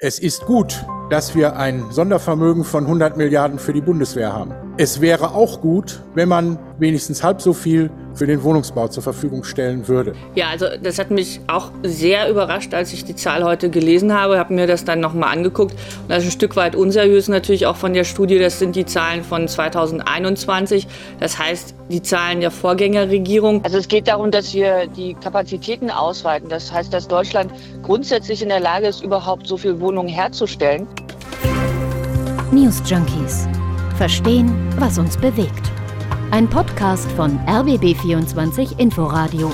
Es ist gut, dass wir ein Sondervermögen von 100 Milliarden für die Bundeswehr haben. Es wäre auch gut, wenn man wenigstens halb so viel für den Wohnungsbau zur Verfügung stellen würde. Ja, also das hat mich auch sehr überrascht, als ich die Zahl heute gelesen habe, habe mir das dann nochmal angeguckt. Und das ist ein Stück weit unseriös natürlich auch von der Studie. Das sind die Zahlen von 2021. Das heißt, die Zahlen der Vorgängerregierung. Also es geht darum, dass wir die Kapazitäten ausweiten. Das heißt, dass Deutschland grundsätzlich in der Lage ist, überhaupt so viele Wohnungen herzustellen. News Junkies Verstehen, was uns bewegt. Ein Podcast von RBB24 Inforadio.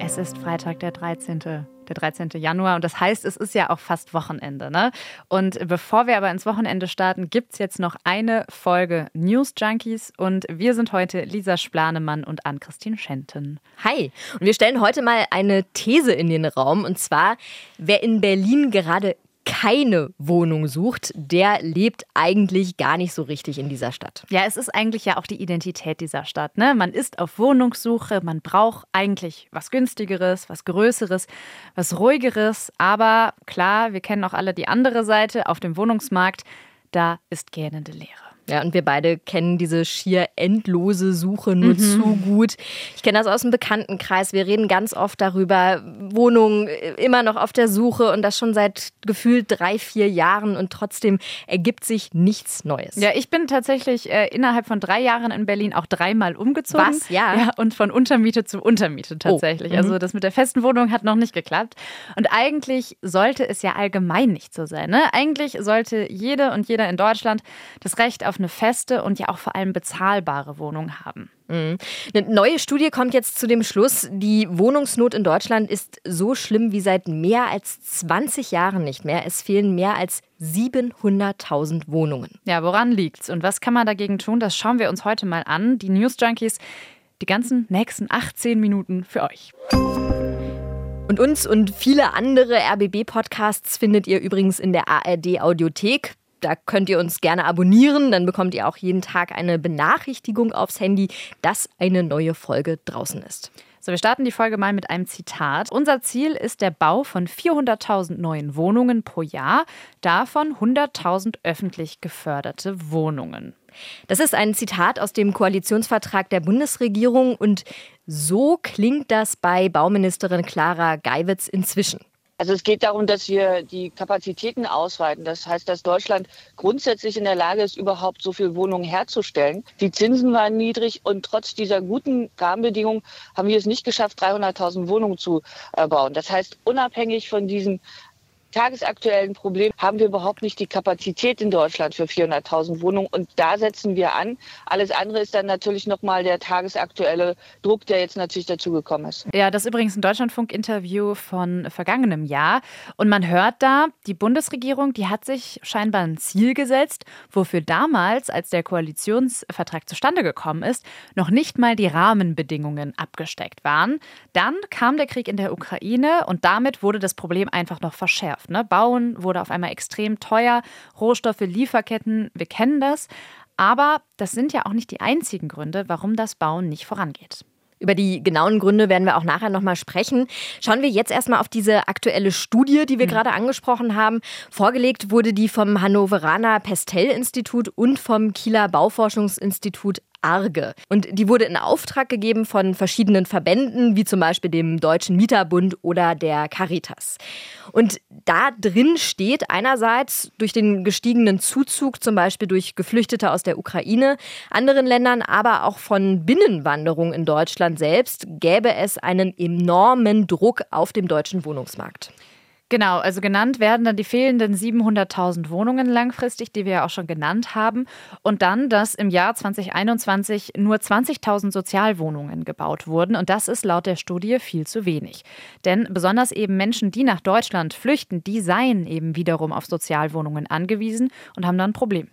Es ist Freitag, der 13. Der 13. Januar und das heißt, es ist ja auch fast Wochenende. Ne? Und bevor wir aber ins Wochenende starten, gibt es jetzt noch eine Folge News Junkies und wir sind heute Lisa Splanemann und Ann-Christine Schenten. Hi, und wir stellen heute mal eine These in den Raum und zwar, wer in Berlin gerade keine Wohnung sucht, der lebt eigentlich gar nicht so richtig in dieser Stadt. Ja, es ist eigentlich ja auch die Identität dieser Stadt. Ne? Man ist auf Wohnungssuche, man braucht eigentlich was Günstigeres, was Größeres, was Ruhigeres. Aber klar, wir kennen auch alle die andere Seite auf dem Wohnungsmarkt. Da ist gähnende Leere. Ja, und wir beide kennen diese schier endlose Suche nur mhm. zu gut. Ich kenne das aus dem Bekanntenkreis. Wir reden ganz oft darüber, Wohnungen äh, immer noch auf der Suche und das schon seit gefühlt drei, vier Jahren und trotzdem ergibt sich nichts Neues. Ja, ich bin tatsächlich äh, innerhalb von drei Jahren in Berlin auch dreimal umgezogen. Was? Ja. ja und von Untermiete zu Untermiete tatsächlich. Oh. Mhm. Also das mit der festen Wohnung hat noch nicht geklappt. Und eigentlich sollte es ja allgemein nicht so sein. Ne? Eigentlich sollte jede und jeder in Deutschland das Recht auf auf eine feste und ja auch vor allem bezahlbare Wohnung haben. Mhm. Eine neue Studie kommt jetzt zu dem Schluss, die Wohnungsnot in Deutschland ist so schlimm wie seit mehr als 20 Jahren nicht mehr. Es fehlen mehr als 700.000 Wohnungen. Ja, woran liegt's und was kann man dagegen tun? Das schauen wir uns heute mal an. Die News Junkies, die ganzen nächsten 18 Minuten für euch. Und uns und viele andere RBB-Podcasts findet ihr übrigens in der ARD-Audiothek. Da könnt ihr uns gerne abonnieren, dann bekommt ihr auch jeden Tag eine Benachrichtigung aufs Handy, dass eine neue Folge draußen ist. So, wir starten die Folge mal mit einem Zitat. Unser Ziel ist der Bau von 400.000 neuen Wohnungen pro Jahr, davon 100.000 öffentlich geförderte Wohnungen. Das ist ein Zitat aus dem Koalitionsvertrag der Bundesregierung und so klingt das bei Bauministerin Clara Geiwitz inzwischen. Also es geht darum, dass wir die Kapazitäten ausweiten. Das heißt, dass Deutschland grundsätzlich in der Lage ist, überhaupt so viele Wohnungen herzustellen. Die Zinsen waren niedrig und trotz dieser guten Rahmenbedingungen haben wir es nicht geschafft, 300.000 Wohnungen zu äh, bauen. Das heißt, unabhängig von diesen tagesaktuellen Problem haben wir überhaupt nicht die Kapazität in Deutschland für 400.000 Wohnungen. Und da setzen wir an. Alles andere ist dann natürlich nochmal der tagesaktuelle Druck, der jetzt natürlich dazugekommen ist. Ja, das ist übrigens ein Deutschlandfunk-Interview von vergangenem Jahr. Und man hört da, die Bundesregierung, die hat sich scheinbar ein Ziel gesetzt, wofür damals, als der Koalitionsvertrag zustande gekommen ist, noch nicht mal die Rahmenbedingungen abgesteckt waren. Dann kam der Krieg in der Ukraine und damit wurde das Problem einfach noch verschärft geschafft. Ne? Bauen wurde auf einmal extrem teuer, Rohstoffe, Lieferketten, wir kennen das. Aber das sind ja auch nicht die einzigen Gründe, warum das Bauen nicht vorangeht. Über die genauen Gründe werden wir auch nachher nochmal sprechen. Schauen wir jetzt erstmal auf diese aktuelle Studie, die wir mhm. gerade angesprochen haben. Vorgelegt wurde die vom Hannoveraner Pestel-Institut und vom Kieler Bauforschungsinstitut Arge. Und die wurde in Auftrag gegeben von verschiedenen Verbänden, wie zum Beispiel dem Deutschen Mieterbund oder der Caritas. Und da drin steht einerseits durch den gestiegenen Zuzug, zum Beispiel durch Geflüchtete aus der Ukraine, anderen Ländern, aber auch von Binnenwanderung in Deutschland selbst, gäbe es einen enormen Druck auf dem deutschen Wohnungsmarkt. Genau, also genannt werden dann die fehlenden 700.000 Wohnungen langfristig, die wir ja auch schon genannt haben. Und dann, dass im Jahr 2021 nur 20.000 Sozialwohnungen gebaut wurden. Und das ist laut der Studie viel zu wenig. Denn besonders eben Menschen, die nach Deutschland flüchten, die seien eben wiederum auf Sozialwohnungen angewiesen und haben dann ein Problem.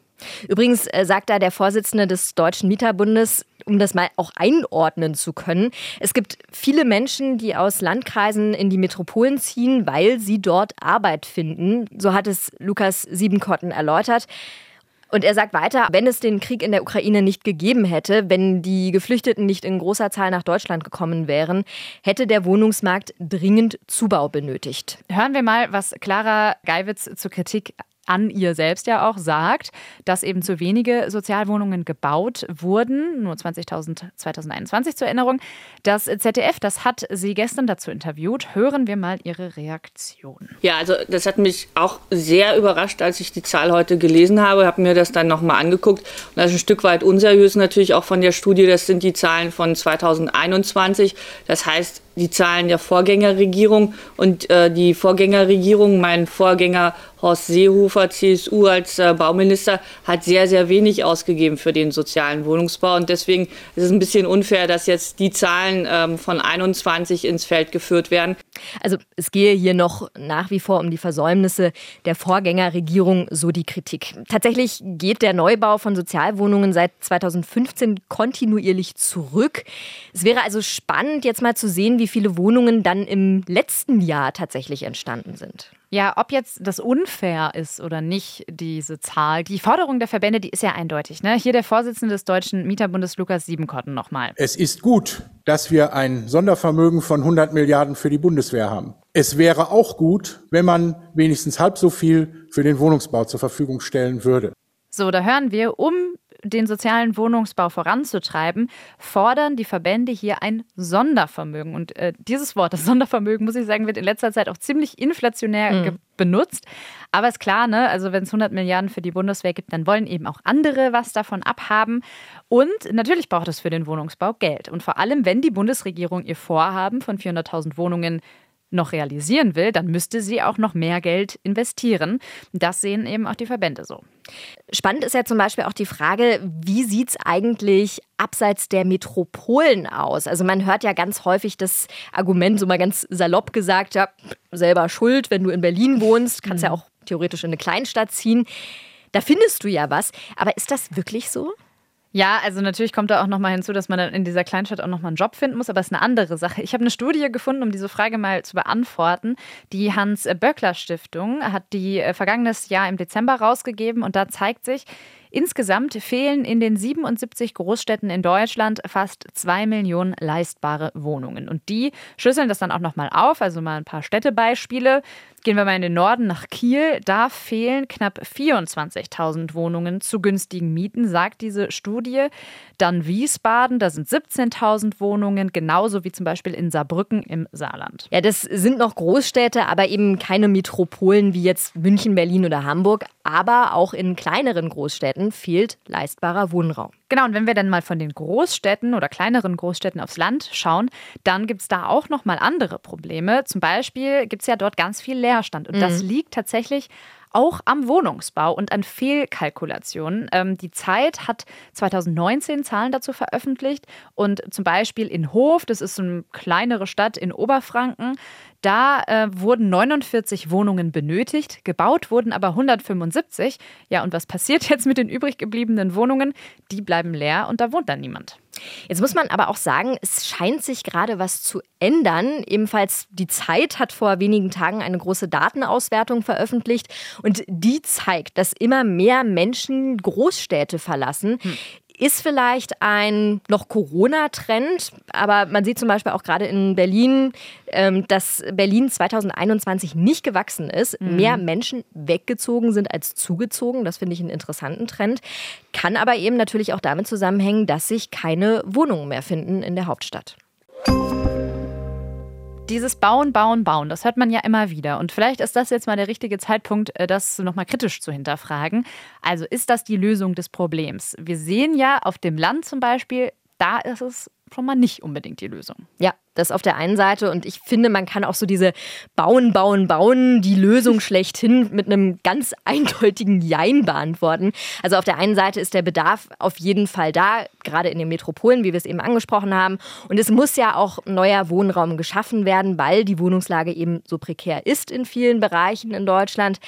Übrigens äh, sagt da der Vorsitzende des Deutschen Mieterbundes, um das mal auch einordnen zu können, es gibt viele Menschen, die aus Landkreisen in die Metropolen ziehen, weil sie dort Arbeit finden. So hat es Lukas Siebenkotten erläutert. Und er sagt weiter, wenn es den Krieg in der Ukraine nicht gegeben hätte, wenn die Geflüchteten nicht in großer Zahl nach Deutschland gekommen wären, hätte der Wohnungsmarkt dringend Zubau benötigt. Hören wir mal, was Clara Geiwitz zur Kritik an ihr selbst ja auch sagt, dass eben zu wenige Sozialwohnungen gebaut wurden, nur 20.000 2021 zur Erinnerung. Das ZDF, das hat sie gestern dazu interviewt. Hören wir mal ihre Reaktion. Ja, also das hat mich auch sehr überrascht, als ich die Zahl heute gelesen habe, habe mir das dann nochmal angeguckt. Und das ist ein Stück weit unseriös natürlich auch von der Studie. Das sind die Zahlen von 2021. Das heißt, die Zahlen der Vorgängerregierung und äh, die Vorgängerregierung, mein Vorgänger Horst Seehofer, CSU als äh, Bauminister, hat sehr, sehr wenig ausgegeben für den sozialen Wohnungsbau. Und deswegen ist es ein bisschen unfair, dass jetzt die Zahlen ähm, von 21 ins Feld geführt werden. Also es gehe hier noch nach wie vor um die Versäumnisse der Vorgängerregierung, so die Kritik. Tatsächlich geht der Neubau von Sozialwohnungen seit 2015 kontinuierlich zurück. Es wäre also spannend, jetzt mal zu sehen, wie viele Wohnungen dann im letzten Jahr tatsächlich entstanden sind. Ja, ob jetzt das unfair ist oder nicht, diese Zahl. Die Forderung der Verbände, die ist ja eindeutig. Ne? Hier der Vorsitzende des Deutschen Mieterbundes, Lukas Siebenkotten, nochmal. Es ist gut, dass wir ein Sondervermögen von 100 Milliarden für die Bundeswehr haben. Es wäre auch gut, wenn man wenigstens halb so viel für den Wohnungsbau zur Verfügung stellen würde. So, da hören wir, um den sozialen Wohnungsbau voranzutreiben, fordern die Verbände hier ein Sondervermögen. Und äh, dieses Wort, das Sondervermögen, muss ich sagen, wird in letzter Zeit auch ziemlich inflationär mhm. benutzt. Aber ist klar, ne? also wenn es 100 Milliarden für die Bundeswehr gibt, dann wollen eben auch andere was davon abhaben. Und natürlich braucht es für den Wohnungsbau Geld. Und vor allem, wenn die Bundesregierung ihr Vorhaben von 400.000 Wohnungen noch realisieren will, dann müsste sie auch noch mehr Geld investieren. Das sehen eben auch die Verbände so. Spannend ist ja zum Beispiel auch die Frage, wie sieht es eigentlich abseits der Metropolen aus? Also man hört ja ganz häufig das Argument, so mal ganz salopp gesagt, ja, selber schuld, wenn du in Berlin wohnst, kannst mhm. ja auch theoretisch in eine Kleinstadt ziehen. Da findest du ja was. Aber ist das wirklich so? Ja, also natürlich kommt da auch nochmal hinzu, dass man dann in dieser Kleinstadt auch nochmal einen Job finden muss, aber es ist eine andere Sache. Ich habe eine Studie gefunden, um diese Frage mal zu beantworten. Die Hans-Böckler-Stiftung hat die äh, vergangenes Jahr im Dezember rausgegeben und da zeigt sich, Insgesamt fehlen in den 77 Großstädten in Deutschland fast zwei Millionen leistbare Wohnungen. Und die schlüsseln das dann auch nochmal auf, also mal ein paar Städtebeispiele. Gehen wir mal in den Norden nach Kiel. Da fehlen knapp 24.000 Wohnungen zu günstigen Mieten, sagt diese Studie. Dann Wiesbaden, da sind 17.000 Wohnungen, genauso wie zum Beispiel in Saarbrücken im Saarland. Ja, das sind noch Großstädte, aber eben keine Metropolen wie jetzt München, Berlin oder Hamburg. Aber auch in kleineren Großstädten fehlt leistbarer Wohnraum. Genau, und wenn wir dann mal von den Großstädten oder kleineren Großstädten aufs Land schauen, dann gibt es da auch noch mal andere Probleme. Zum Beispiel gibt es ja dort ganz viel Leerstand. Und mhm. das liegt tatsächlich auch am Wohnungsbau und an Fehlkalkulationen. Ähm, die Zeit hat 2019 Zahlen dazu veröffentlicht und zum Beispiel in Hof, das ist eine kleinere Stadt in Oberfranken, da äh, wurden 49 Wohnungen benötigt, gebaut wurden aber 175. Ja, und was passiert jetzt mit den übrig gebliebenen Wohnungen? Die bleiben leer und da wohnt dann niemand. Jetzt muss man aber auch sagen, es scheint sich gerade was zu ändern. Ebenfalls die Zeit hat vor wenigen Tagen eine große Datenauswertung veröffentlicht und die zeigt, dass immer mehr Menschen Großstädte verlassen. Hm ist vielleicht ein noch Corona-Trend, aber man sieht zum Beispiel auch gerade in Berlin, ähm, dass Berlin 2021 nicht gewachsen ist. Mhm. Mehr Menschen weggezogen sind als zugezogen. Das finde ich einen interessanten Trend. Kann aber eben natürlich auch damit zusammenhängen, dass sich keine Wohnungen mehr finden in der Hauptstadt dieses Bauen, Bauen, Bauen, das hört man ja immer wieder. Und vielleicht ist das jetzt mal der richtige Zeitpunkt, äh, das nochmal kritisch zu hinterfragen. Also ist das die Lösung des Problems? Wir sehen ja auf dem Land zum Beispiel, da ist es schon mal nicht unbedingt die Lösung. Ja, das auf der einen Seite. Und ich finde, man kann auch so diese Bauen, Bauen, Bauen, die Lösung schlechthin mit einem ganz eindeutigen Jein beantworten. Also auf der einen Seite ist der Bedarf auf jeden Fall da, gerade in den Metropolen, wie wir es eben angesprochen haben. Und es muss ja auch neuer Wohnraum geschaffen werden, weil die Wohnungslage eben so prekär ist in vielen Bereichen in Deutschland.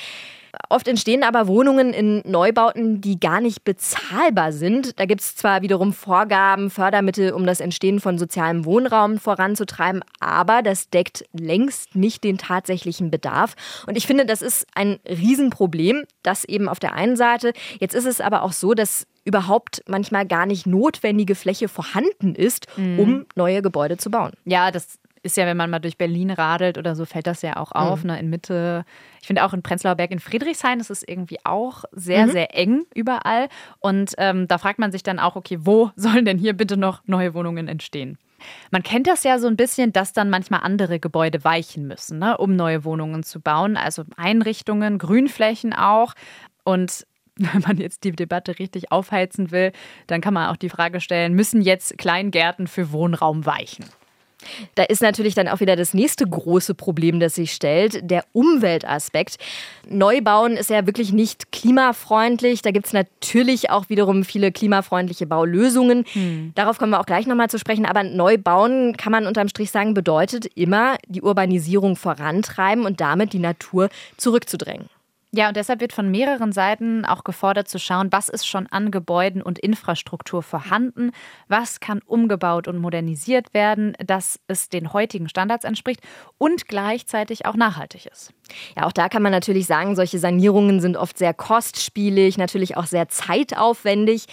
Oft entstehen aber Wohnungen in Neubauten, die gar nicht bezahlbar sind. Da gibt es zwar wiederum Vorgaben, Fördermittel, um das Entstehen von sozialem Wohnraum voranzutreiben, aber das deckt längst nicht den tatsächlichen Bedarf. Und ich finde, das ist ein Riesenproblem, das eben auf der einen Seite. Jetzt ist es aber auch so, dass überhaupt manchmal gar nicht notwendige Fläche vorhanden ist, mhm. um neue Gebäude zu bauen. Ja, das ist ja, wenn man mal durch Berlin radelt oder so, fällt das ja auch auf, mhm. ne, in Mitte. Ich finde auch in Prenzlauer Berg in Friedrichshain ist es irgendwie auch sehr, mhm. sehr eng überall. Und ähm, da fragt man sich dann auch, okay, wo sollen denn hier bitte noch neue Wohnungen entstehen? Man kennt das ja so ein bisschen, dass dann manchmal andere Gebäude weichen müssen, ne, um neue Wohnungen zu bauen. Also Einrichtungen, Grünflächen auch. Und wenn man jetzt die Debatte richtig aufheizen will, dann kann man auch die Frage stellen, müssen jetzt Kleingärten für Wohnraum weichen? Da ist natürlich dann auch wieder das nächste große Problem, das sich stellt, der Umweltaspekt. Neubauen ist ja wirklich nicht klimafreundlich. Da gibt es natürlich auch wiederum viele klimafreundliche Baulösungen. Hm. Darauf kommen wir auch gleich nochmal zu sprechen. Aber Neubauen, kann man unterm Strich sagen, bedeutet immer, die Urbanisierung vorantreiben und damit die Natur zurückzudrängen. Ja, und deshalb wird von mehreren Seiten auch gefordert zu schauen, was ist schon an Gebäuden und Infrastruktur vorhanden, was kann umgebaut und modernisiert werden, dass es den heutigen Standards entspricht und gleichzeitig auch nachhaltig ist. Ja, auch da kann man natürlich sagen, solche Sanierungen sind oft sehr kostspielig, natürlich auch sehr zeitaufwendig.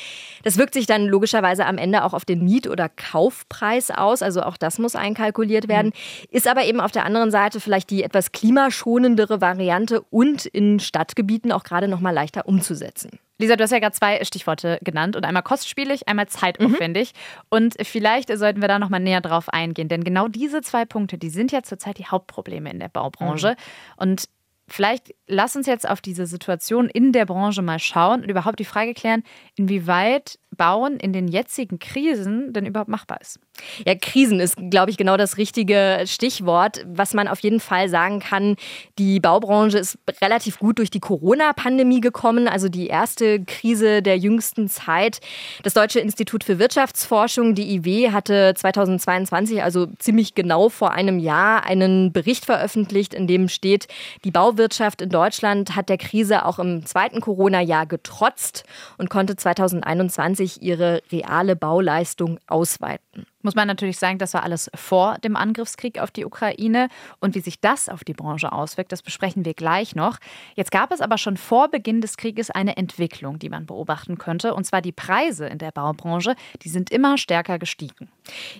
Das wirkt sich dann logischerweise am Ende auch auf den Miet- oder Kaufpreis aus, also auch das muss einkalkuliert werden. Mhm. Ist aber eben auf der anderen Seite vielleicht die etwas klimaschonendere Variante und in Stadtgebieten auch gerade noch mal leichter umzusetzen. Lisa, du hast ja gerade zwei Stichworte genannt und einmal kostspielig, einmal zeitaufwendig. Mhm. Und vielleicht sollten wir da noch mal näher drauf eingehen, denn genau diese zwei Punkte, die sind ja zurzeit die Hauptprobleme in der Baubranche. Mhm. Und vielleicht lass uns jetzt auf diese Situation in der Branche mal schauen und überhaupt die Frage klären, inwieweit Bauen in den jetzigen Krisen denn überhaupt machbar ist. Ja, Krisen ist, glaube ich, genau das richtige Stichwort. Was man auf jeden Fall sagen kann, die Baubranche ist relativ gut durch die Corona-Pandemie gekommen, also die erste Krise der jüngsten Zeit. Das Deutsche Institut für Wirtschaftsforschung, die IW, hatte 2022, also ziemlich genau vor einem Jahr, einen Bericht veröffentlicht, in dem steht, die Bauwirtschaft in Deutschland hat der Krise auch im zweiten Corona-Jahr getrotzt und konnte 2021 sich ihre reale Bauleistung ausweiten. Muss man natürlich sagen, das war alles vor dem Angriffskrieg auf die Ukraine. Und wie sich das auf die Branche auswirkt, das besprechen wir gleich noch. Jetzt gab es aber schon vor Beginn des Krieges eine Entwicklung, die man beobachten könnte. Und zwar die Preise in der Baubranche, die sind immer stärker gestiegen.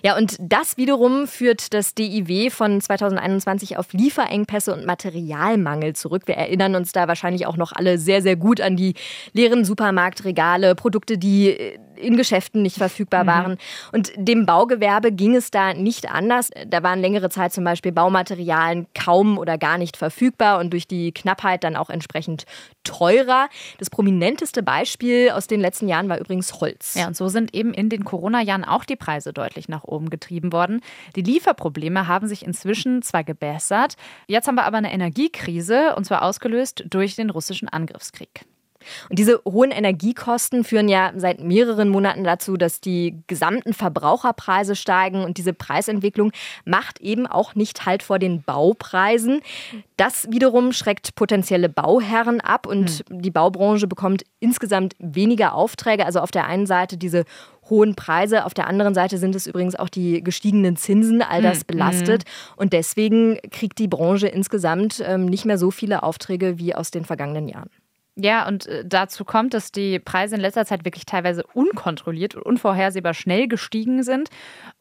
Ja, und das wiederum führt das DIW von 2021 auf Lieferengpässe und Materialmangel zurück. Wir erinnern uns da wahrscheinlich auch noch alle sehr, sehr gut an die leeren Supermarktregale, Produkte, die in Geschäften nicht verfügbar mhm. waren. Und dem Baugewerbe ging es da nicht anders. Da waren längere Zeit zum Beispiel Baumaterialien kaum oder gar nicht verfügbar und durch die Knappheit dann auch entsprechend teurer. Das prominenteste Beispiel aus den letzten Jahren war übrigens Holz. Ja, und so sind eben in den Corona-Jahren auch die Preise deutlich nach oben getrieben worden. Die Lieferprobleme haben sich inzwischen zwar gebessert, jetzt haben wir aber eine Energiekrise und zwar ausgelöst durch den russischen Angriffskrieg. Und diese hohen Energiekosten führen ja seit mehreren Monaten dazu, dass die gesamten Verbraucherpreise steigen und diese Preisentwicklung macht eben auch nicht halt vor den Baupreisen. Das wiederum schreckt potenzielle Bauherren ab und hm. die Baubranche bekommt insgesamt weniger Aufträge. Also auf der einen Seite diese hohen Preise, auf der anderen Seite sind es übrigens auch die gestiegenen Zinsen, all das hm. belastet. Mhm. Und deswegen kriegt die Branche insgesamt ähm, nicht mehr so viele Aufträge wie aus den vergangenen Jahren. Ja, und äh, dazu kommt, dass die Preise in letzter Zeit wirklich teilweise unkontrolliert und unvorhersehbar schnell gestiegen sind.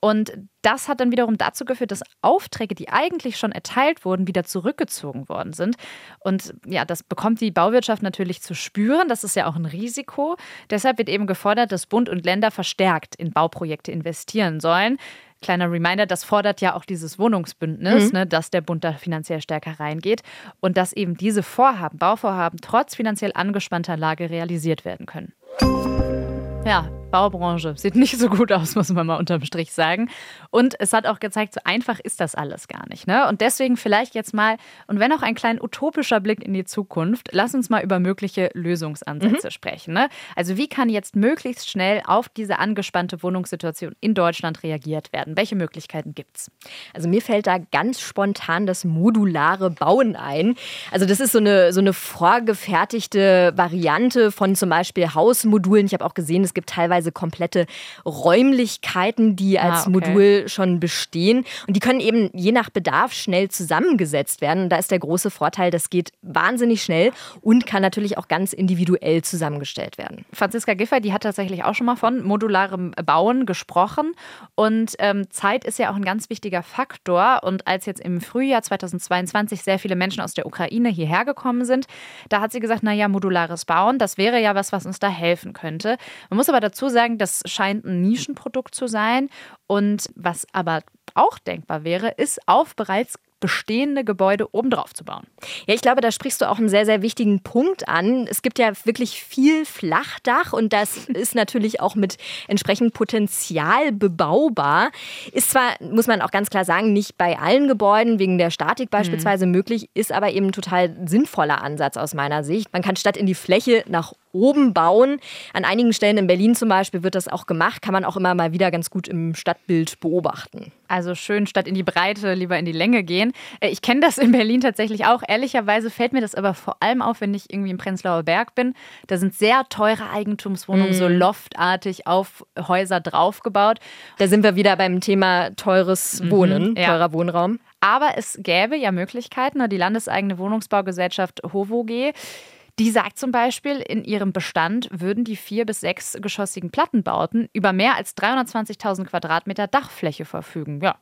Und das hat dann wiederum dazu geführt, dass Aufträge, die eigentlich schon erteilt wurden, wieder zurückgezogen worden sind. Und ja, das bekommt die Bauwirtschaft natürlich zu spüren. Das ist ja auch ein Risiko. Deshalb wird eben gefordert, dass Bund und Länder verstärkt in Bauprojekte investieren sollen. Kleiner Reminder, das fordert ja auch dieses Wohnungsbündnis, mhm. ne, dass der Bund da finanziell stärker reingeht und dass eben diese Vorhaben, Bauvorhaben, trotz finanziell angespannter Lage realisiert werden können. Ja, Baubranche sieht nicht so gut aus, muss man mal unterm Strich sagen. Und es hat auch gezeigt, so einfach ist das alles gar nicht. Ne? Und deswegen vielleicht jetzt mal, und wenn auch ein klein utopischer Blick in die Zukunft, lass uns mal über mögliche Lösungsansätze mhm. sprechen. Ne? Also wie kann jetzt möglichst schnell auf diese angespannte Wohnungssituation in Deutschland reagiert werden? Welche Möglichkeiten gibt es? Also mir fällt da ganz spontan das modulare Bauen ein. Also das ist so eine, so eine vorgefertigte Variante von zum Beispiel Hausmodulen. Ich habe auch gesehen, es gibt teilweise komplette Räumlichkeiten, die ah, als ah, okay. Modul schon bestehen. Und die können eben je nach Bedarf schnell zusammengesetzt werden. Und da ist der große Vorteil, das geht wahnsinnig schnell und kann natürlich auch ganz individuell zusammengestellt werden. Franziska Giffer, die hat tatsächlich auch schon mal von modularem Bauen gesprochen. Und ähm, Zeit ist ja auch ein ganz wichtiger Faktor. Und als jetzt im Frühjahr 2022 sehr viele Menschen aus der Ukraine hierher gekommen sind, da hat sie gesagt, naja, modulares Bauen, das wäre ja was, was uns da helfen könnte. Man muss aber dazu sagen, das scheint ein Nischenprodukt zu sein. Und was aber auch denkbar wäre, ist auf bereits bestehende Gebäude obendrauf zu bauen. Ja, ich glaube, da sprichst du auch einen sehr, sehr wichtigen Punkt an. Es gibt ja wirklich viel Flachdach und das ist natürlich auch mit entsprechendem Potenzial bebaubar. Ist zwar, muss man auch ganz klar sagen, nicht bei allen Gebäuden wegen der Statik beispielsweise mhm. möglich, ist aber eben ein total sinnvoller Ansatz aus meiner Sicht. Man kann statt in die Fläche nach oben bauen. An einigen Stellen in Berlin zum Beispiel wird das auch gemacht, kann man auch immer mal wieder ganz gut im Stadtbild beobachten. Also schön statt in die Breite lieber in die Länge gehen. Äh, ich kenne das in Berlin tatsächlich auch. Ehrlicherweise fällt mir das aber vor allem auf, wenn ich irgendwie im Prenzlauer Berg bin. Da sind sehr teure Eigentumswohnungen, mm. so loftartig auf Häuser draufgebaut. Da sind wir wieder beim Thema teures mhm, Wohnen, mhm, ja. teurer Wohnraum. Aber es gäbe ja Möglichkeiten. Die landeseigene Wohnungsbaugesellschaft HOVOG die sagt zum Beispiel, in ihrem Bestand würden die vier- bis sechsgeschossigen Plattenbauten über mehr als 320.000 Quadratmeter Dachfläche verfügen. Ja,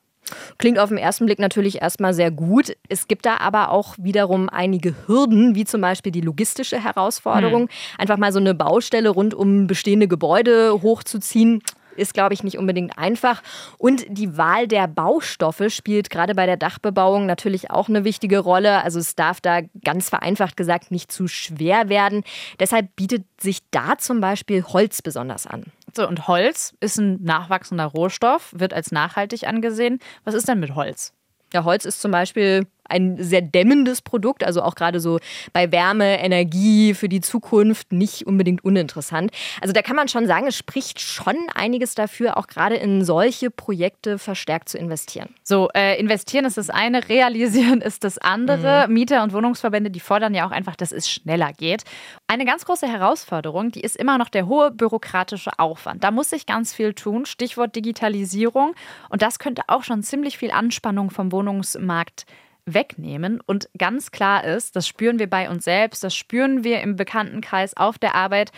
Klingt auf den ersten Blick natürlich erstmal sehr gut. Es gibt da aber auch wiederum einige Hürden, wie zum Beispiel die logistische Herausforderung. Hm. Einfach mal so eine Baustelle rund um bestehende Gebäude hochzuziehen ist, glaube ich, nicht unbedingt einfach. Und die Wahl der Baustoffe spielt gerade bei der Dachbebauung natürlich auch eine wichtige Rolle. Also es darf da ganz vereinfacht gesagt nicht zu schwer werden. Deshalb bietet sich da zum Beispiel Holz besonders an. So, und Holz ist ein nachwachsender Rohstoff, wird als nachhaltig angesehen. Was ist denn mit Holz? Ja, Holz ist zum Beispiel ein sehr dämmendes Produkt, also auch gerade so bei Wärme, Energie für die Zukunft nicht unbedingt uninteressant. Also da kann man schon sagen, es spricht schon einiges dafür, auch gerade in solche Projekte verstärkt zu investieren. So, äh, investieren ist das eine, realisieren ist das andere. Mhm. Mieter und Wohnungsverbände, die fordern ja auch einfach, dass es schneller geht. Eine ganz große Herausforderung, die ist immer noch der hohe bürokratische Aufwand. Da muss sich ganz viel tun, Stichwort Digitalisierung. Und das könnte auch schon ziemlich viel Anspannung vom Wohnungsmarkt wegnehmen. Und ganz klar ist, das spüren wir bei uns selbst, das spüren wir im Bekanntenkreis, auf der Arbeit,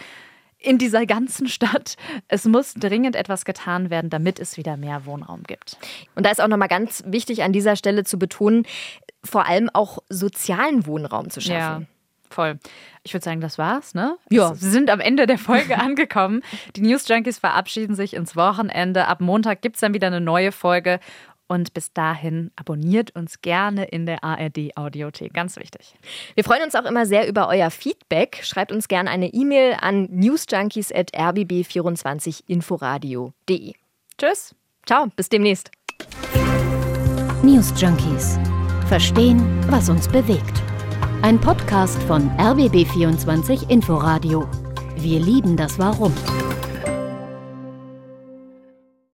in dieser ganzen Stadt. Es muss dringend etwas getan werden, damit es wieder mehr Wohnraum gibt. Und da ist auch nochmal ganz wichtig an dieser Stelle zu betonen, vor allem auch sozialen Wohnraum zu schaffen. Ja. Voll. Ich würde sagen, das war's, ne? Ja. Sie sind am Ende der Folge angekommen. Die News Junkies verabschieden sich ins Wochenende. Ab Montag gibt es dann wieder eine neue Folge. Und bis dahin abonniert uns gerne in der ARD Audiothek. Ganz wichtig. Wir freuen uns auch immer sehr über euer Feedback. Schreibt uns gerne eine E-Mail an newsjunkies.rbb24inforadio.de. Tschüss. Ciao, bis demnächst. News Junkies. Verstehen, was uns bewegt. Ein Podcast von RBB24 Inforadio. Wir lieben das Warum.